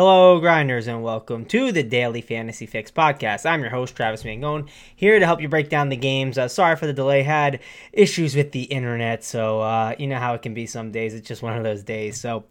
Hello, grinders, and welcome to the Daily Fantasy Fix podcast. I'm your host, Travis Mangone, here to help you break down the games. Uh, sorry for the delay, had issues with the internet, so uh, you know how it can be some days. It's just one of those days. So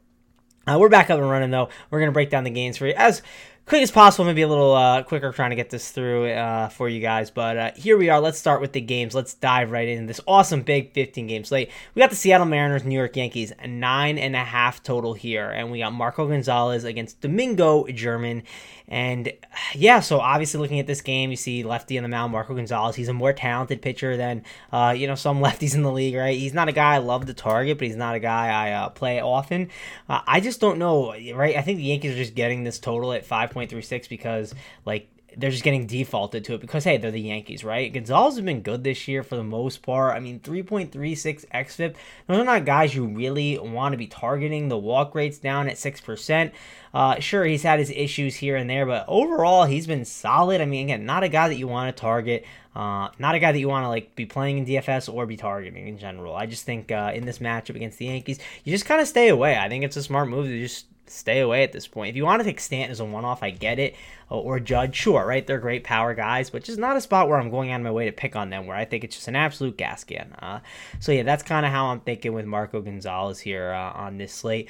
uh, we're back up and running, though. We're to break down the games for you as quick as possible, maybe a little uh, quicker trying to get this through uh, for you guys. But uh, here we are. Let's start with the games. Let's dive right into this awesome big 15 game slate. We got the Seattle Mariners, New York Yankees, nine and a half total here, and we got Marco Gonzalez against Domingo German. And yeah, so obviously looking at this game, you see lefty on the mound, Marco Gonzalez. He's a more talented pitcher than uh, you know some lefties in the league, right? He's not a guy I love to target, but he's not a guy I uh, play often. Uh, I just don't know, right? I think the Yankees are just getting this total at 5.36 because like they're just getting defaulted to it because hey, they're the Yankees, right? Gonzalez has been good this year for the most part. I mean, 3.36 xFIP. Those are not guys you really want to be targeting. The walk rate's down at six percent. Uh, sure, he's had his issues here and there, but overall, he's been solid. I mean, again, not a guy that you want to target. Uh, not a guy that you want to like be playing in DFS or be targeting in general. I just think uh, in this matchup against the Yankees, you just kind of stay away. I think it's a smart move to just stay away at this point. If you want to take Stanton as a one off, I get it. Or Judge, sure, right? They're great power guys, but just not a spot where I'm going out of my way to pick on them, where I think it's just an absolute gas can. Uh, so, yeah, that's kind of how I'm thinking with Marco Gonzalez here uh, on this slate.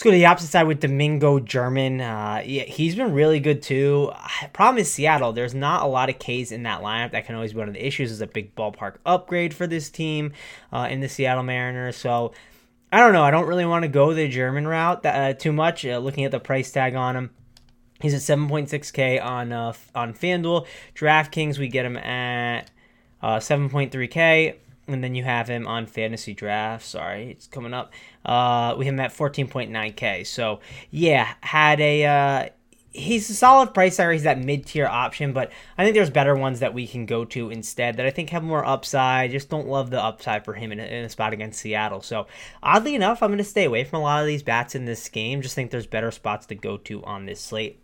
Let's go to the opposite side with Domingo German. Uh, yeah, he's been really good too. Problem is Seattle. There's not a lot of Ks in that lineup. That can always be one of the issues. Is a big ballpark upgrade for this team uh, in the Seattle Mariners. So I don't know. I don't really want to go the German route that, uh, too much. Uh, looking at the price tag on him, he's at 7.6k on uh, on FanDuel. DraftKings, we get him at uh, 7.3k, and then you have him on Fantasy Draft. Sorry, it's coming up. Uh, we have him at 14.9k. So yeah, had a uh, he's a solid price tag. He's that mid tier option, but I think there's better ones that we can go to instead that I think have more upside. Just don't love the upside for him in a, in a spot against Seattle. So oddly enough, I'm going to stay away from a lot of these bats in this game. Just think there's better spots to go to on this slate.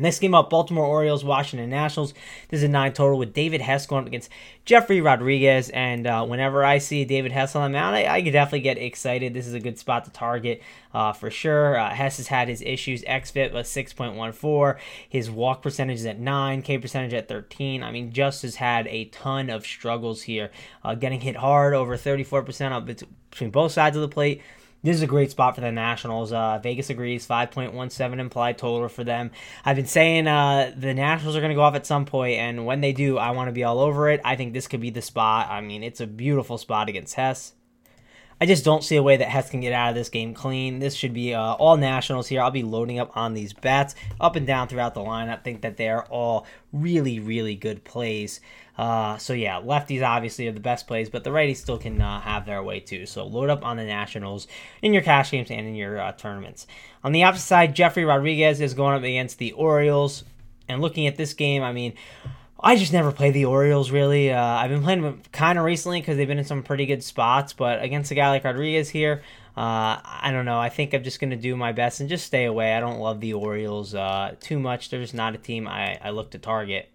Next game up, Baltimore Orioles, Washington Nationals. This is a nine total with David Hess going up against Jefry Rodriguez. And uh, whenever I see David Hess on the mound, I, I can definitely get excited. This is a good spot to target uh, for sure. Uh, Hess has had his issues. XFIP was 6.14. His walk percentage is at 9. K percentage at 13. I mean, just has had a ton of struggles here. Uh, getting hit hard, over 34% up between both sides of the plate. This is a great spot for the Nationals. Uh, Vegas agrees, 5.17 implied total for them. I've been saying uh, the Nationals are going to go off at some point, and when they do, I want to be all over it. I think this could be the spot. I mean, it's a beautiful spot against Hess. I just don't see a way that Hess can get out of this game clean. This should be uh, all Nationals here. I'll be loading up on these bats up and down throughout the line. I think that they are all really, really good plays. Uh, so yeah, lefties obviously are the best plays, but the righties still can uh, have their way too. So load up on the Nationals in your cash games and in your uh, tournaments. On the opposite side, Jefry Rodriguez is going up against the Orioles. And looking at this game, I mean, I just never play the Orioles really. Uh, I've been playing them kind of recently because they've been in some pretty good spots, but against a guy like Rodriguez here, uh, I don't know. I think I'm just going to do my best and just stay away. I don't love the Orioles uh, too much. They're just not a team I, I look to target.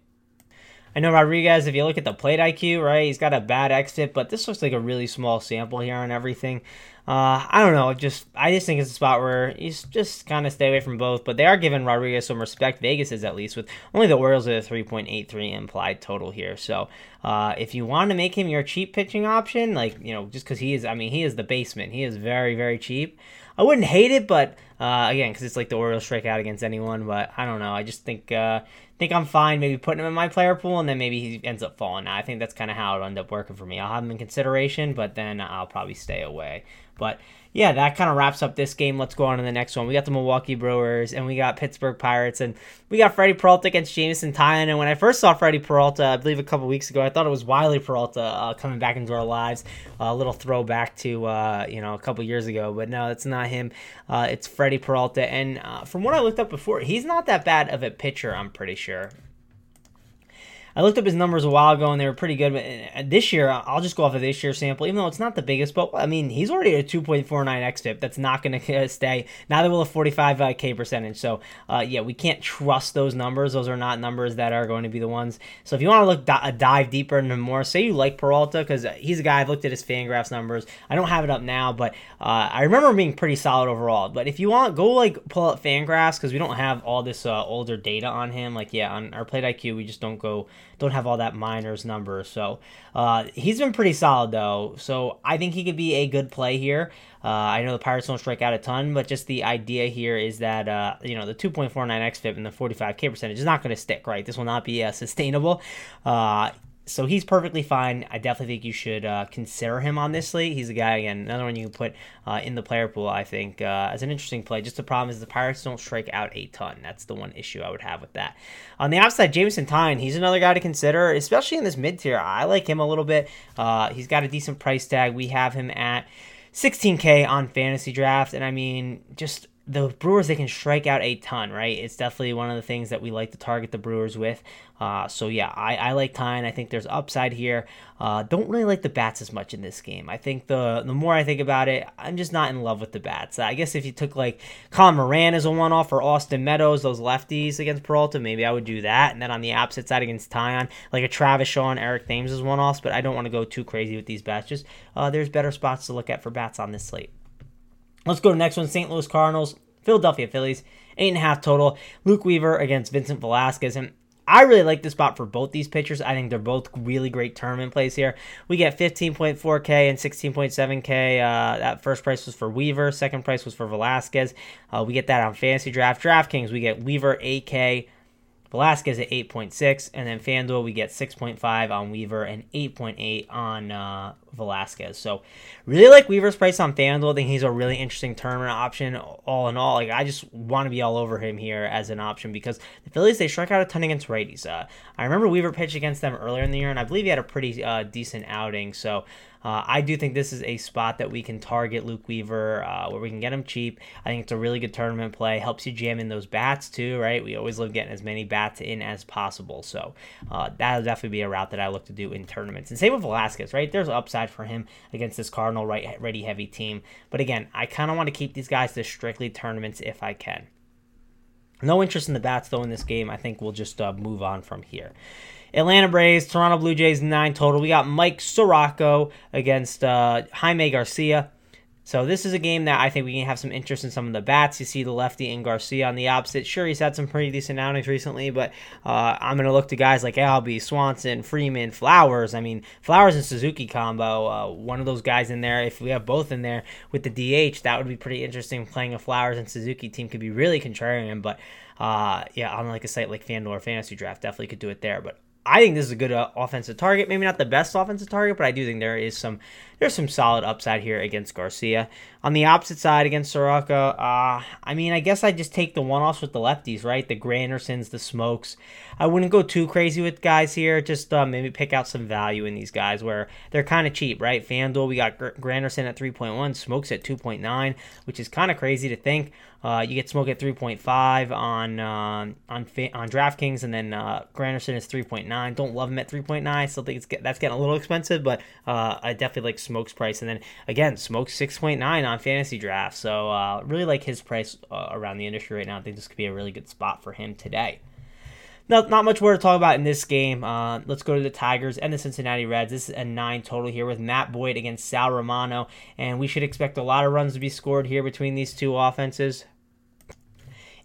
I know Rodriguez, if you look at the plate IQ, right, he's got a bad exit, but this looks like a really small sample here on everything. Uh, I don't know. Just I just think it's a spot where he's just kind of stay away from both. But they are giving Rodriguez some respect. Vegas is at least with only the Orioles at a 3.83 implied total here. So uh, if you want to make him your cheap pitching option, like you know, just because he is, I mean, he is the basement. He is very very cheap. I wouldn't hate it, but Uh, again, because it's like the Orioles strike out against anyone, but I don't know. I just think uh, think I'm fine maybe putting him in my player pool, and then maybe he ends up falling. I think that's kind of how it ended up working for me. I'll have him in consideration, but then I'll probably stay away. But yeah, that kind of wraps up this game. Let's go on to the next one. We got the Milwaukee Brewers and we got Pittsburgh Pirates, and we got Freddie Peralta against Jameson Taillon. And when I first saw Freddie Peralta, I believe a couple weeks ago, I thought it was Wily Peralta uh, coming back into our lives. a little throwback to uh, you know a couple years ago, but no, it's not him. Uh, it's Freddie Peralta, and uh, from what I looked up before, he's not that bad of a pitcher. I'm pretty sure. I looked up his numbers a while ago and they were pretty good. But uh, this year, I'll just go off of this year's sample, even though it's not the biggest. But I mean, he's already at a 2.49 xFIP. That's not going to stay. Neither will a 45k percentage. So uh, yeah, we can't trust those numbers. Those are not numbers that are going to be the ones. So if you want to look a dive deeper into more, say you like Peralta because he's a guy I've looked at his Fangraphs numbers. I don't have it up now, but uh, I remember being pretty solid overall. But if you want, go like pull up Fangraphs because we don't have all this uh, older data on him. Like yeah, on our Plate IQ, we just don't go don't have all that minors numbers. So uh, he's been pretty solid though. So I think he could be a good play here. Uh, I know the Pirates don't strike out a ton, but just the idea here is that uh, you know the 2.49 xFIP and the 45k percentage is not going to stick. Right, this will not be uh, sustainable. So he's perfectly fine. I definitely think you should uh, consider him on this slate. He's a guy again, another one you can put uh, in the player pool. I think uh, as an interesting play. Just the problem is the Pirates don't strike out a ton. That's the one issue I would have with that. On the outside, Jameson Taillon, he's another guy to consider, especially in this mid tier. I like him a little bit. Uh, he's got a decent price tag. We have him at 16k on fantasy draft, and I mean just the Brewers they can strike out a ton, right? It's definitely one of the things that we like to target the Brewers with. Uh, so yeah, I, I like Taillon. I think there's upside here. Uh, don't really like the bats as much in this game. I think the the more I think about it, I'm just not in love with the bats. I guess if you took like Colin Moran as a one off or Austin Meadows, those lefties against Peralta, maybe I would do that. And then on the opposite side against Taillon, like a Travis Shaw and Eric Thames as one offs. But I don't want to go too crazy with these bats. Just uh, there's better spots to look at for bats on this slate. Let's go to next one. St. Louis Cardinals, Philadelphia Phillies, eight and a half total. Luke Weaver against Vincent Velasquez. And I really like the spot for both these pitchers. I think they're both really great tournament plays here. We get 15.4K and 16.7K. Uh, that first price was for Weaver. Second price was for Velasquez. Uh, we get that on Fantasy Draft. DraftKings, we get Weaver 8K, Velasquez at 8.6, and then FanDuel we get 6.5 on Weaver and 8.8 on uh, Velasquez. So really like Weaver's price on FanDuel. I think he's a really interesting tournament option. All in all, like I just want to be all over him here as an option because the Phillies they strike out a ton against righties. Uh, I remember Weaver pitched against them earlier in the year, and I believe he had a pretty uh, decent outing. So uh, I do think this is a spot that we can target Luke Weaver, uh, where we can get him cheap. I think it's a really good tournament play. Helps you jam in those bats too, right? We always love getting as many bats in as possible. So uh, that'll definitely be a route that I look to do in tournaments. And same with Velasquez, right? There's upside for him against this Cardinal right ready heavy team. But again, I kind of want to keep these guys to strictly tournaments if I can. No interest in the bats though in this game. I think we'll just uh, move on from here. Atlanta Braves, Toronto Blue Jays, nine total. We got Mike Soroka against uh, Jaime Garcia. So this is a game that I think we can have some interest in some of the bats. You see the lefty in Garcia on the opposite. Sure, he's had some pretty decent outings recently, but uh, I'm going to look to guys like Albies, Swanson, Freeman, Flowers. I mean, Flowers and Suzuki combo. Uh, one of those guys in there. If we have both in there with the DH, that would be pretty interesting. Playing a Flowers and Suzuki team could be really contrarian, but uh, yeah, on like a site like FanDuel or Fantasy Draft, definitely could do it there. But I think this is a good uh, offensive target. Maybe not the best offensive target, but I do think there is some there's some solid upside here against Garcia. On the opposite side against Soroka, uh, I mean, I guess I just take the one offs with the lefties, right? The Grandersons, the Smoaks. I wouldn't go too crazy with guys here. Just uh, maybe pick out some value in these guys where they're kind of cheap, right? FanDuel, we got Granderson at 3.1, Smoaks at 2.9, which is kind of crazy to think. Uh, you get Smoak at 3.5 on uh, on on DraftKings, and then uh, Granderson is 3.9. Don't love him at 3.9. Still think it's that's getting a little expensive, but uh, I definitely like Smoak's price. And then again, Smoak's 6.9 on Fantasy Draft. So uh, really like his price uh, around the industry right now. I think this could be a really good spot for him today. Not, not much more to talk about in this game. Uh, let's go to the Tigers and the Cincinnati Reds. This is a nine total here with Matt Boyd against Sal Romano, and we should expect a lot of runs to be scored here between these two offenses.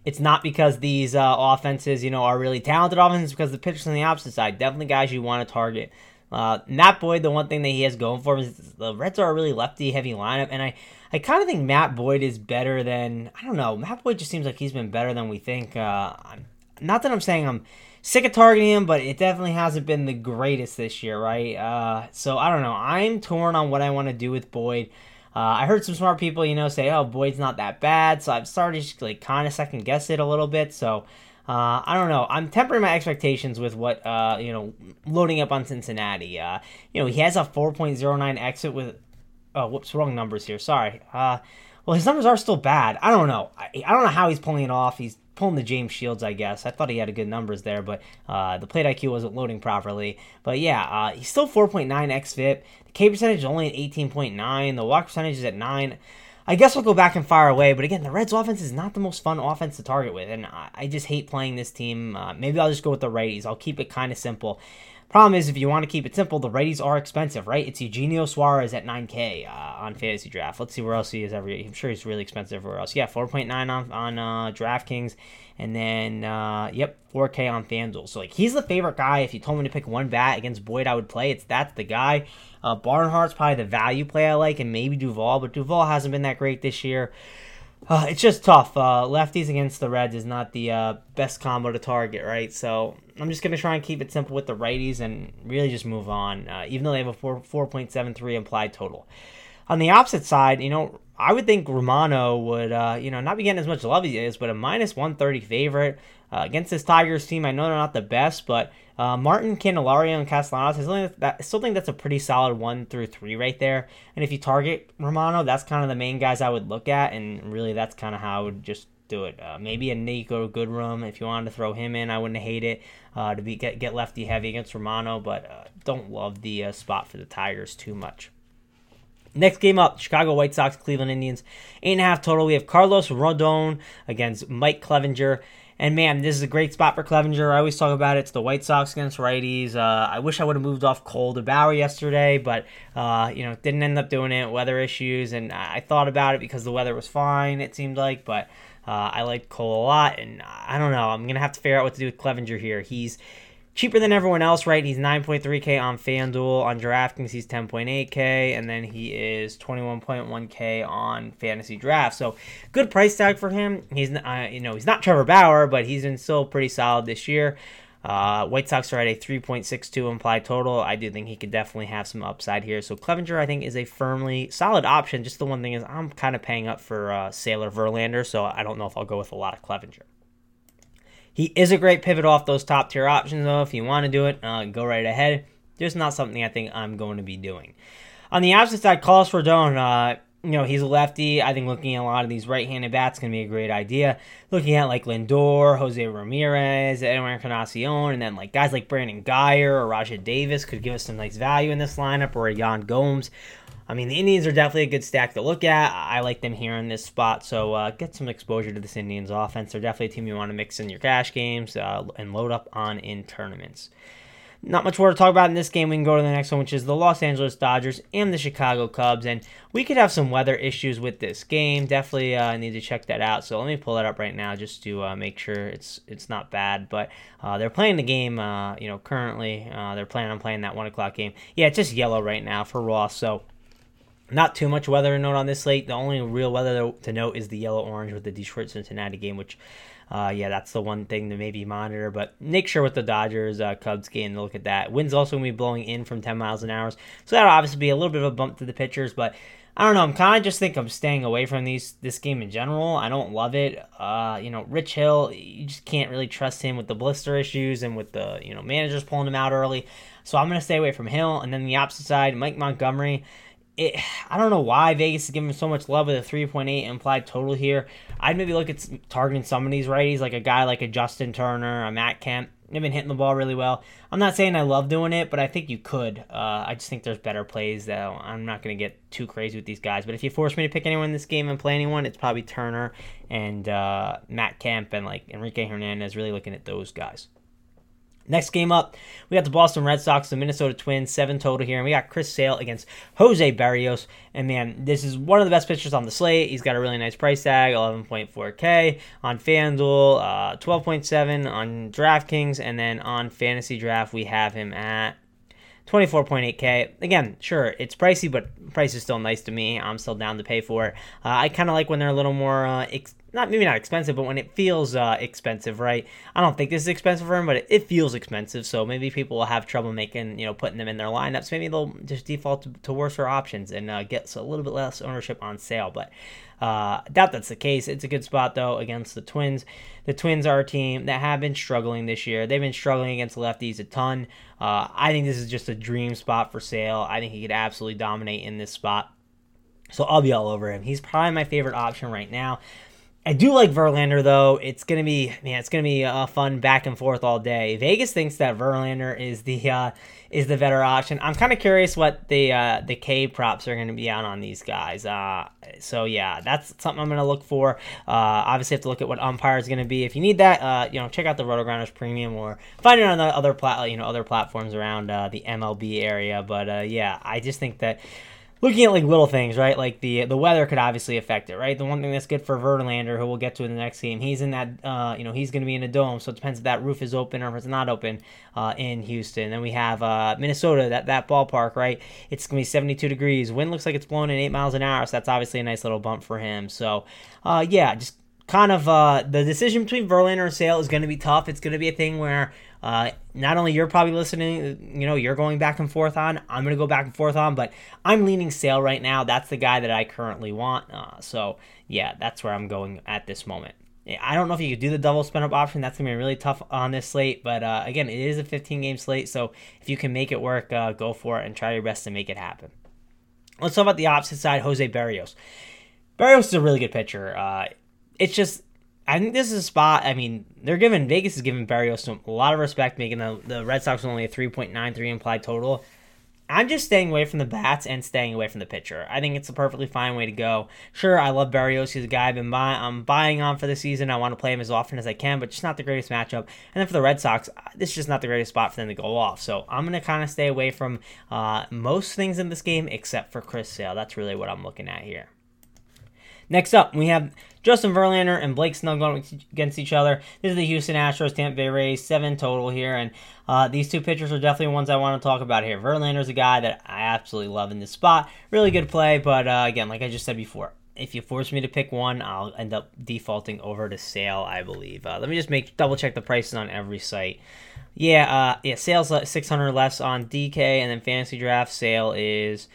It's not because these uh, offenses, you know, are really talented offenses, because the pitchers on the opposite side, definitely guys you want to target. Uh, Matt Boyd, the one thing that he has going for him is the Reds are a really lefty heavy lineup, and I, I kind of think Matt Boyd is better than I don't know. Matt Boyd just seems like he's been better than we think. Uh, not that I'm saying I'm sick of targeting him, but it definitely hasn't been the greatest this year, right? Uh, so I don't know. I'm torn on what I want to do with Boyd. Uh, I heard some smart people, you know, say, "Oh, Boyd's not that bad," so I've started to like kind of second guess it a little bit. So uh, I don't know. I'm tempering my expectations with what uh, you know, loading up on Cincinnati. Uh, you know, he has a 4.09 exit with. Oh, whoops, wrong numbers here. Sorry. Uh, well, his numbers are still bad. I don't know. I, I don't know how he's pulling it off. He's pulling the James Shields, I guess. I thought he had a good numbers there, but uh, the plate IQ wasn't loading properly. But yeah, uh, he's still 4.9 xFIP. The K percentage is only at 18.9. The walk percentage is at 9. I guess I'll go back and fire away, but again, the Reds' offense is not the most fun offense to target with, and I, I just hate playing this team. Uh, maybe I'll just go with the righties. I'll keep it kind of simple. Problem is, if you want to keep it simple, the righties are expensive, right? It's Eugenio Suarez at 9K uh, on fantasy draft. Let's see where else he is every. I'm sure he's really expensive everywhere else. Yeah, 4.9 on on uh, DraftKings, and then uh, yep, 4K on FanDuel. So like he's the favorite guy. If you told me to pick one bat against Boyd, I would play. It's that's the guy. Uh, Barnhart's probably the value play I like, and maybe Duvall, but Duvall hasn't been that great this year. Uh, it's just tough. Uh, lefties against the Reds is not the uh, best combo to target, right? So I'm just gonna try and keep it simple with the righties and really just move on. Uh, even though they have a four four point seven three implied total. On the opposite side, you know, I would think Romano would, uh, you know, not be getting as much love as he is, but a minus 130 favorite uh, against this Tigers team. I know they're not the best, but uh, Martin, Candelario, and Castellanos, I still, that, I still think that's a pretty solid one through three right there. And if you target Romano, that's kind of the main guys I would look at, and really that's kind of how I would just do it. Uh, maybe a Niko Goodrum if you wanted to throw him in, I wouldn't hate it uh, to be get get lefty heavy against Romano, but uh, don't love the uh, spot for the Tigers too much. Next game up, Chicago White Sox, Cleveland Indians. Eight and a half total. We have Carlos Rodon against Mike Clevinger. And man, this is a great spot for Clevinger. I always talk about it. It's the White Sox against righties. Uh, I wish I would have moved off Cole to Bauer yesterday, but uh, you know, didn't end up doing it. Weather issues, and I thought about it because the weather was fine. It seemed like, but uh, I like Cole a lot, and I don't know. I'm gonna have to figure out what to do with Clevinger here. He's cheaper than everyone else, right? He's 9.3K on FanDuel. On DraftKings, he's 10.8K, and then he is 21.1K on Fantasy Draft. So good price tag for him. He's uh, you know he's not Trevor Bauer, but he's been still pretty solid this year. Uh, White Sox are at a 3.62 implied total. I do think he could definitely have some upside here. So Clevinger, I think, is a firmly solid option. Just the one thing is, I'm kind of paying up for uh, Sale or Verlander, so I don't know if I'll go with a lot of Clevinger. He is a great pivot off those top tier options, though. If you want to do it, uh, go right ahead. Just not something I think I'm going to be doing. On the opposite side, Carlos Rodon, uh, you know, he's a lefty. I think looking at a lot of these right-handed bats can be a great idea. Looking at like Lindor, Jose Ramirez, Edwin Encarnacion, and then like guys like Brandon Guyer or Rajai Davis could give us some nice value in this lineup, or Yan Gomes. I mean, the Indians are definitely a good stack to look at. I like them here in this spot, so uh, get some exposure to this Indians offense. They're definitely a team you want to mix in your cash games uh, and load up on in tournaments. Not much more to talk about in this game. We can go to the next one, which is the Los Angeles Dodgers and the Chicago Cubs. And we could have some weather issues with this game. Definitely uh, need to check that out. So let me pull that up right now just to uh, make sure it's it's not bad. But uh, they're playing the game. Uh, you know, currently uh, they're planning on playing that one o'clock game. Yeah, it's just yellow right now for Ross. So not too much weather to note on this slate. The only real weather to note is the yellow orange with the Detroit Cincinnati game, which, uh, yeah, that's the one thing to maybe monitor. But make sure with the Dodgers uh, Cubs game to look at that. Wind's also going to be blowing in from 10 miles an hour. So that'll obviously be a little bit of a bump to the pitchers. But I don't know. I'm kind of just think I'm staying away from these this game in general. I don't love it. Uh, you know, Rich Hill, you just can't really trust him with the blister issues and with the you know managers pulling him out early. So I'm gonna stay away from Hill. And then the opposite side, Mike Montgomery it, I don't know why Vegas is giving so much love with a 3.8 implied total here. I'd maybe look at targeting some of these righties, like a guy like a Justin Turner, a Matt Kemp. They've been hitting the ball really well. I'm not saying I love doing it, but I think you could. Uh, I just think there's better plays, though. I'm not going to get too crazy with these guys. But if you force me to pick anyone in this game and play anyone, it's probably Turner and uh, Matt Kemp and like Enrique Hernandez, really looking at those guys. Next game up, we got the Boston Red Sox, the Minnesota Twins, seven total here, and we got Chris Sale against Jose Berrios. And man, this is one of the best pitchers on the slate. He's got a really nice price tag, 11.4K on FanDuel, uh, 12.7 on DraftKings, and then on Fantasy Draft we have him at 24.8k. Again, sure, it's pricey, but price is still nice to me. I'm still down to pay for it. Uh, I kind of like when they're a little more uh, ex- not maybe not expensive, but when it feels uh, expensive, right? I don't think this is expensive for him, but it, it, feels expensive. So maybe people will have trouble making, you know, putting them in their lineups. Maybe they'll just default to, to worse options and uh, get a little bit less ownership on Sale. But uh, doubt that's the case. It's a good spot though against the Twins. The Twins are a team that have been struggling this year. They've been struggling against lefties a ton. Uh, I think this is just a dream spot for Sale. I think he could absolutely dominate in this spot. So I'll be all over him. He's probably my favorite option right now. I do like Verlander though. It's gonna be man, it's gonna be a fun back and forth all day. Vegas thinks that Verlander is the uh, is the better option. I'm kind of curious what the uh, the K props are gonna be out on these guys. Uh, so yeah, that's something I'm gonna look for. Uh, obviously, have to look at what umpire is gonna be. If you need that, uh, you know, check out the RotoGrinders Premium or find it on the other plat, you know, other platforms around uh, the MLB area. But uh, yeah, I just think that looking at like little things, right? Like the the weather could obviously affect it, right? The one thing that's good for Verlander, who we'll get to in the next game, he's in that, uh, you know, he's going to be in a dome, so it depends if that roof is open or if it's not open uh, in Houston. Then we have uh, Minnesota, that that ballpark, right? It's going to be 72 degrees. Wind looks like it's blowing at eight miles an hour, so that's obviously a nice little bump for him. So, uh, yeah, just kind of uh, the decision between Verlander and Sale is going to be tough. It's going to be a thing where uh, not only you're probably listening, you know, you're going back and forth on. I'm going to go back and forth on, but I'm leaning Sale right now. That's the guy that I currently want. Uh, so yeah, that's where I'm going at this moment. I don't know if you could do the double spin up option. That's gonna be really tough on this slate. But uh, again, it is a 15 game slate, so if you can make it work, uh, go for it and try your best to make it happen. Let's talk about the opposite side, Jose Berrios. Berrios is a really good pitcher. Uh, it's just I think this is a spot. I mean, they're giving Vegas is giving Berrios a lot of respect, making the, the Red Sox only a 3.93 implied total. I'm just staying away from the bats and staying away from the pitcher. I think it's a perfectly fine way to go. Sure, I love Berrios. He's a guy I've been buy- I'm buying on for the season. I want to play him as often as I can, but just not the greatest matchup. And then for the Red Sox, this is just not the greatest spot for them to go off. So I'm going to kind of stay away from uh, most things in this game except for Chris Sale. That's really what I'm looking at here. Next up, we have Justin Verlander and Blake Snell going against each other. This is the Houston Astros, Tampa Bay Rays, seven total here, and uh, these two pitchers are definitely ones I want to talk about here. Verlander's a guy that I absolutely love in this spot. Really good play, but uh, again, like I just said before, if you force me to pick one, I'll end up defaulting over to Sale, I believe. Uh, let me just make double check the prices on every site. Yeah, uh, yeah, Sale's 600 less on DK, and then Fantasy Draft Sale is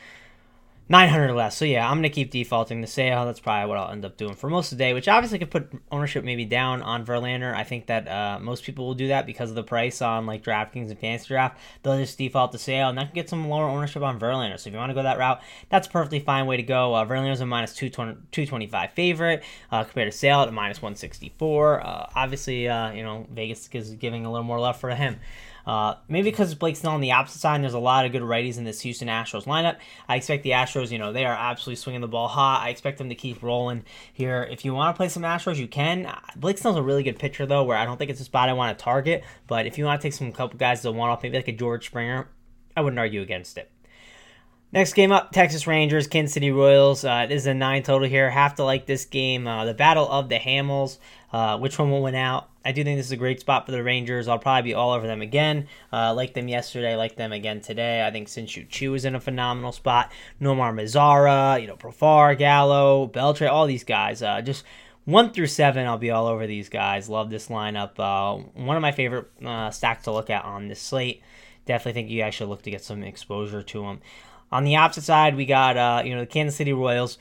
900 less. So yeah, I'm gonna keep defaulting the Sale. That's probably what I'll end up doing for most of the day, which obviously could put ownership maybe down on Verlander. I think that uh, most people will do that because of the price on like DraftKings and Fantasy Draft. They'll just default the Sale, and that can get some lower ownership on Verlander. So if you want to go that route, that's a perfectly fine way to go. Uh, Verlander's a minus 225 favorite uh, compared to Sale at minus 164. Uh, obviously, uh, you know Vegas is giving a little more love for him. Uh, maybe because Blake Snell on the opposite side, and there's a lot of good righties in this Houston Astros lineup. I expect the Astros, you know, they are absolutely swinging the ball hot. I expect them to keep rolling here. If you want to play some Astros, you can. Blake Snell's a really good pitcher, though, where I don't think it's a spot I want to target. But if you want to take some couple guys to one off, maybe like a George Springer, I wouldn't argue against it. Next game up, Texas Rangers, Kansas City Royals. Uh, this is a nine total here. Have to like this game. Uh, the Battle of the Hamels. Uh, which one will win out? I do think this is a great spot for the Rangers. I'll probably be all over them again. Uh, like them yesterday, like them again today. I think Shin-Soo Choo is in a phenomenal spot. Nomar Mazara, you know, Profar, Gallo, Beltre, all these guys. Uh, just one through seven, I'll be all over these guys. Love this lineup. Uh, one of my favorite uh, stacks to look at on this slate. Definitely think you guys should look to get some exposure to them. On the opposite side, we got uh, you know the Kansas City Royals.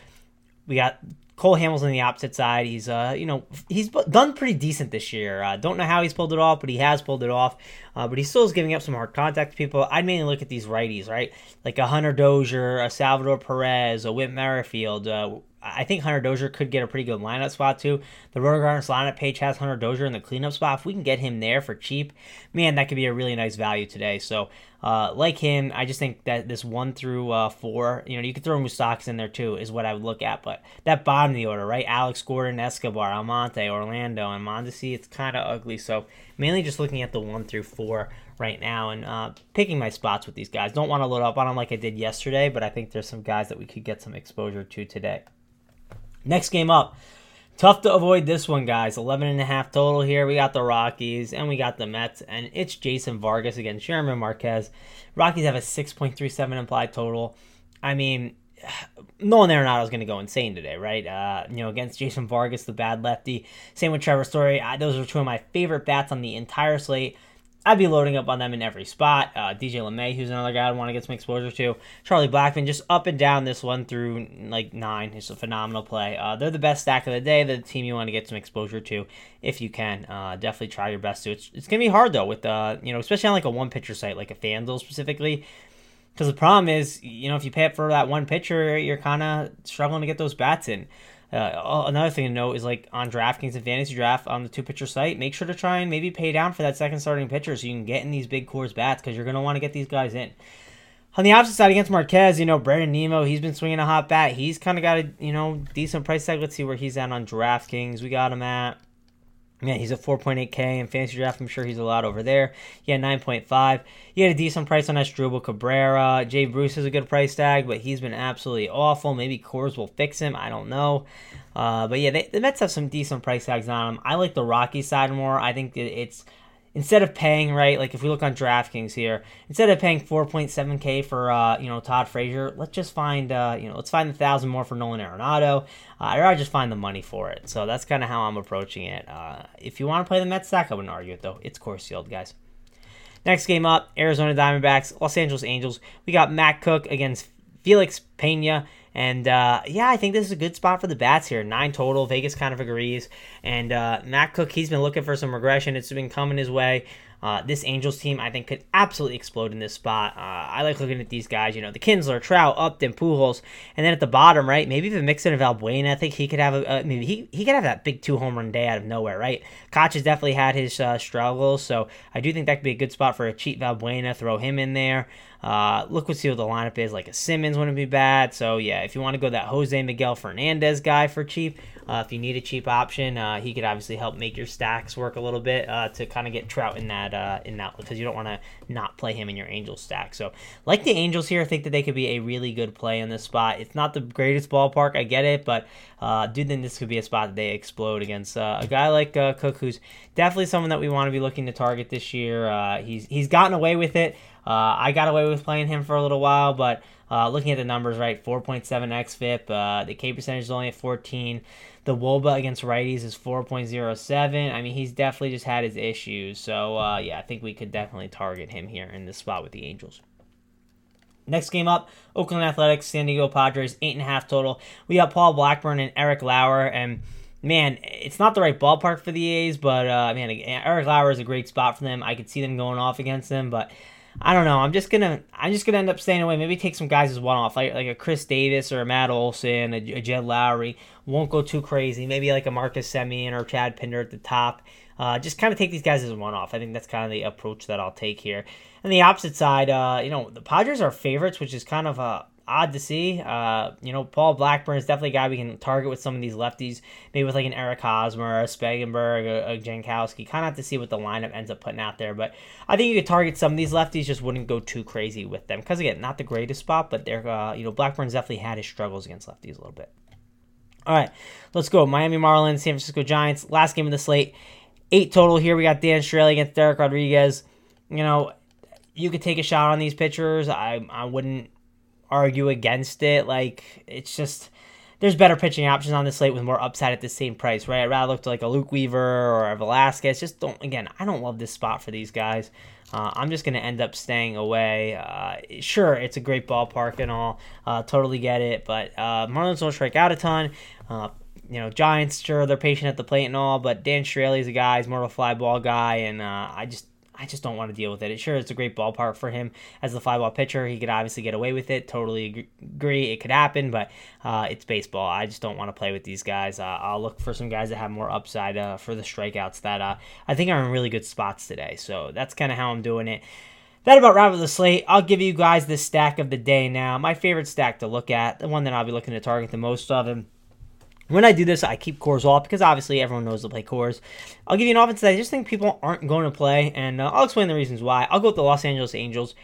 We got Cole Hamels on the opposite side. He's uh, you know, he's done pretty decent this year. Uh, don't know how he's pulled it off, but he has pulled it off. Uh, but he still is giving up some hard contact to people. I'd mainly look at these righties, right? Like a Hunter Dozier, a Salvador Perez, a Whit Merrifield. Uh, I think Hunter Dozier could get a pretty good lineup spot too. The RotoGrinders lineup page has Hunter Dozier in the cleanup spot. If we can get him there for cheap, man, that could be a really nice value today. So, uh, like him, I just think that this one through uh, four, you know, you could throw Moustakas in there too, is what I would look at. But that bottom of the order, right? Alex Gordon, Escobar, Almonte, Orlando, and Mondesi, it's kind of ugly. So, mainly just looking at the one through four right now and uh, picking my spots with these guys. Don't want to load up on them like I did yesterday, but I think there's some guys that we could get some exposure to today. Next game up, Tough to avoid this one, guys. 11 and a half total here. We got the Rockies and we got the Mets, and it's Jason Vargas against German Marquez. Rockies have a 6.37 implied total. I mean, Nolan Arenado is going to go insane today, right? Uh, you know, against Jason Vargas, the bad lefty. Same with Trevor Story. I, those are two of my favorite bats on the entire slate. I'd be loading up on them in every spot. Uh, DJ LeMahieu, who's another guy I'd want to get some exposure to. Charlie Blackmon, just up and down this one through like nine. It's a phenomenal play. Uh, they're the best stack of the day. The team you want to get some exposure to if you can. Uh, definitely try your best to. It's, it's gonna be hard though with uh you know especially on like a one pitcher site like a FanDuel specifically. Because the problem is, you know, if you pay up for that one pitcher, you're kind of struggling to get those bats in. Uh, another thing to note is like on DraftKings and Fantasy Draft on the two pitcher site, make sure to try and maybe pay down for that second starting pitcher so you can get in these big Coors bats because you're going to want to get these guys in. On the opposite side against Marquez, you know, Brandon Nimmo, he's been swinging a hot bat. He's kind of got a, you know, decent price tag. Let's see where he's at on DraftKings. We got him at yeah, he's a 4.8K in fantasy draft. I'm sure he's a lot over there. Yeah, 9.5. He had a decent price on Asdrubal Cabrera. Jay Bruce is a good price tag, but he's been absolutely awful. Maybe Coors will fix him. I don't know. Uh, but yeah, they, the Mets have some decent price tags on them. I like the Rocky side more. I think it's instead of paying right, like if we look on DraftKings here, instead of paying 4.7k for uh, you know Todd Frazier, let's just find uh, you know let's find the thousand more for Nolan Arenado. Uh, or rather just find the money for it. So that's kind of how I'm approaching it. Uh, if you want to play the Mets stack, I wouldn't argue it though. It's Coors Field, guys. Next game up, Arizona Diamondbacks, Los Angeles Angels. We got Matt Koch against Felix Pena. And uh, yeah, I think this is a good spot for the bats here. Nine total. Vegas kind of agrees. And uh, Matt Koch, he's been looking for some regression. It's been coming his way. Uh, this Angels team, I think, could absolutely explode in this spot. Uh, I like looking at these guys, you know, the Kinsler, Trout, Upton, Pujols, and then at the bottom, right, maybe even mix in of Valbuena. I think he could have a, maybe he, he could have that big two home run day out of nowhere, right? Koch has definitely had his uh, struggles, so I do think that could be a good spot for a cheap Valbuena. Throw him in there. Uh, look, what see what the lineup is. Like a Simmons wouldn't be bad. So yeah, if you want to go that Jose Miguel Fernandez guy for cheap, uh, if you need a cheap option, uh, he could obviously help make your stacks work a little bit uh, to kind of get Trout in that uh, in that because you don't want to not play him in your Angels stack. So like the Angels here, I think that they could be a really good play in this spot. It's not the greatest ballpark, I get it, but uh, do think this could be a spot that they explode against uh, a guy like Koch, who's definitely someone that we want to be looking to target this year. he's he's gotten away with it. Uh, I got away with playing him for a little while, but uh, looking at the numbers, right, 4.7 xFIP. Uh, the K percentage is only at 14. The wOBA against righties is 4.07. I mean, he's definitely just had his issues. So, uh, yeah, I think we could definitely target him here in this spot with the Angels. Next game up, Oakland Athletics, San Diego Padres, eight and a half total. We got Paul Blackburn and Eric Lauer, and man, it's not the right ballpark for the A's, but uh, man, Eric Lauer is a great spot for them. I could see them going off against them, but I don't know. I'm just gonna I'm just gonna end up staying away. Maybe take some guys as one off, like like a Khris Davis or a Matt Olson, a, a Jed Lowrie. Won't go too crazy. Maybe like a Marcus Semien or Chad Pinder at the top. Uh, just kind of take these guys as one off. I think that's kind of the approach that I'll take here. And the opposite side, uh, you know, the Padres are favorites, which is kind of a odd to see. Uh, you know, Paul Blackburn is definitely a guy we can target with some of these lefties, maybe with like an Eric Hosmer, a Spangenberg, a, a Jankowski. Kind of have to see what the lineup ends up putting out there. But I think you could target some of these lefties, just wouldn't go too crazy with them. Because again, not the greatest spot, but they're, uh, you know, Blackburn's definitely had his struggles against lefties a little bit. All right, let's go. Miami Marlins, San Francisco Giants. Last game of the slate. Eight total here. We got Dan Straily against Dereck Rodriguez. You know, you could take a shot on these pitchers. I I wouldn't argue against it. Like it's just there's better pitching options on the slate with more upside at the same price, right? I'd rather look to like a Luke Weaver or a Velasquez. Just don't again, I don't love this spot for these guys. Uh, I'm just going to end up staying away. Uh, sure, it's a great ballpark and all. Uh, totally get it. But uh, Marlins don't strike out a ton. Uh, you know, Giants, sure, they're patient at the plate and all. But Dan Straily's a guy. He's more of a fly ball guy. And uh, I just I just don't want to deal with it. It sure is a great ballpark for him as the fly ball pitcher. He could obviously get away with it. Totally agree, it could happen, but uh, it's baseball. I just don't want to play with these guys. Uh, I'll look for some guys that have more upside uh, for the strikeouts that uh, I think are in really good spots today. So that's kind of how I'm doing it. That about wraps up the slate. I'll give you guys the stack of the day now. My favorite stack to look at, the one that I'll be looking to target the most of, and when I do this, I keep Coors off because obviously everyone knows to play Coors. I'll give you an offense that I just think people aren't going to play, and uh, I'll explain the reasons why. I'll go with the Los Angeles Angels.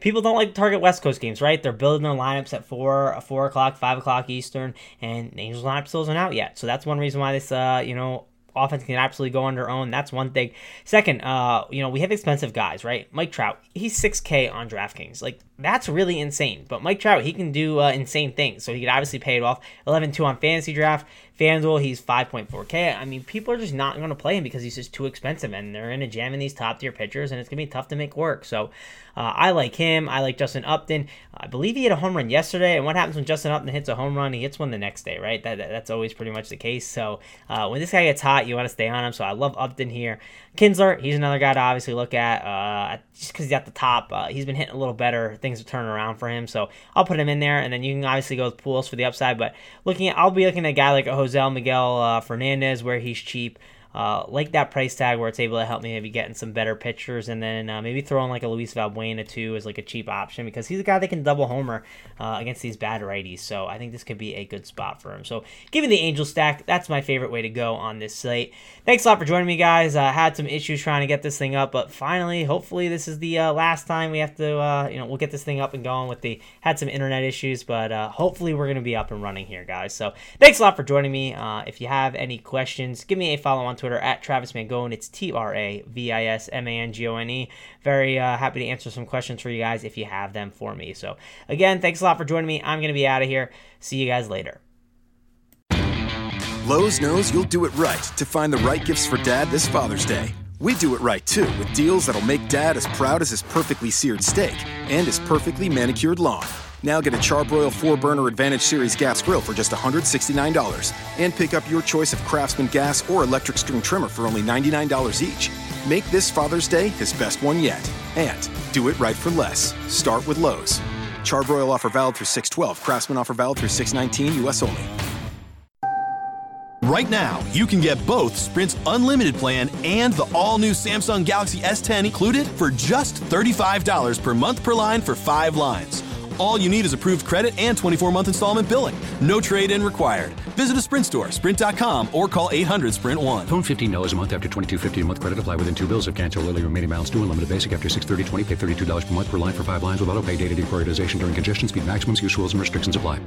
people don't like to target West Coast games, right? They're building their lineups at four, four o'clock, five o'clock Eastern, and the Angels lineup still isn't out yet. So that's one reason why this, uh, you know, offense can absolutely go on their own. That's one thing. Second, uh, you know, we have expensive guys, right? Mike Trout, he's 6K on DraftKings. Like, that's really insane. But Mike Trout, he can do uh, insane things. So he could obviously pay it off. 11 2 on fantasy draft. FanDuel, he's 5.4K. I mean, people are just not going to play him because he's just too expensive. And they're in a jam in these top tier pitchers, and it's going to be tough to make work. So uh, I like him. I like Justin Upton. I believe he hit a home run yesterday. And what happens when Justin Upton hits a home run? He hits one the next day, right? That, that that's always pretty much the case. So uh, when this guy gets hot, you want to stay on him. So I love Upton here. Kinsler, he's another guy to obviously look at uh, just because he's at the top. Uh, he's been hitting a little better. Things are turning around for him. So I'll put him in there. And then you can obviously go with Pujols for the upside. But looking at, I'll be looking at a guy like Jose Miguel uh, Fernandez where he's cheap. Uh, like that price tag where it's able to help me maybe getting some better pitchers and then uh, maybe throw in like a Luis Valbuena too as like a cheap option because he's a guy that can double homer uh, against these bad righties. So I think this could be a good spot for him. So given the Angel stack, that's my favorite way to go on this slate. Thanks a lot for joining me, guys. I had some issues trying to get this thing up, but finally, hopefully, this is the uh, last time we have to, uh, you know, we'll get this thing up and going. With the had some internet issues, but uh, hopefully, we're gonna be up and running here, guys. So thanks a lot for joining me. if you have any questions, give me a follow on Twitter at Travis Mangone. It's T R A V I S M A N G O N E. Very uh, happy to answer some questions for you guys if you have them for me. So, again, thanks a lot for joining me. I'm going to be out of here. See you guys later. Lowe's knows you'll do it right to find the right gifts for dad this Father's Day. We do it right too with deals that'll make dad as proud as his perfectly seared steak and his perfectly manicured lawn. Now get a Charbroil 4 Burner Advantage Series gas grill for just $169 and pick up your choice of Craftsman gas or electric string trimmer for only $99 each. Make this Father's Day his best one yet. And do it right for less. Start with Lowe's. Charbroil offer valid through 612. Craftsman offer valid through 619 US only. Right now, you can get both Sprint's unlimited plan and the all new Samsung Galaxy S10 included for just $35 per month per line for five lines. All you need is approved credit and 24 month installment billing. No trade in required. Visit a Sprint store, sprint.com, or call 800 Sprint 1. Phone $15 a month after 22.50 a month credit apply within two bills. If cancel early, remaining balance due. Unlimited basic after 630.20. Pay $32 per month per line for five lines with auto pay data deprioritization during congestion speed maximums. Use rules and restrictions apply.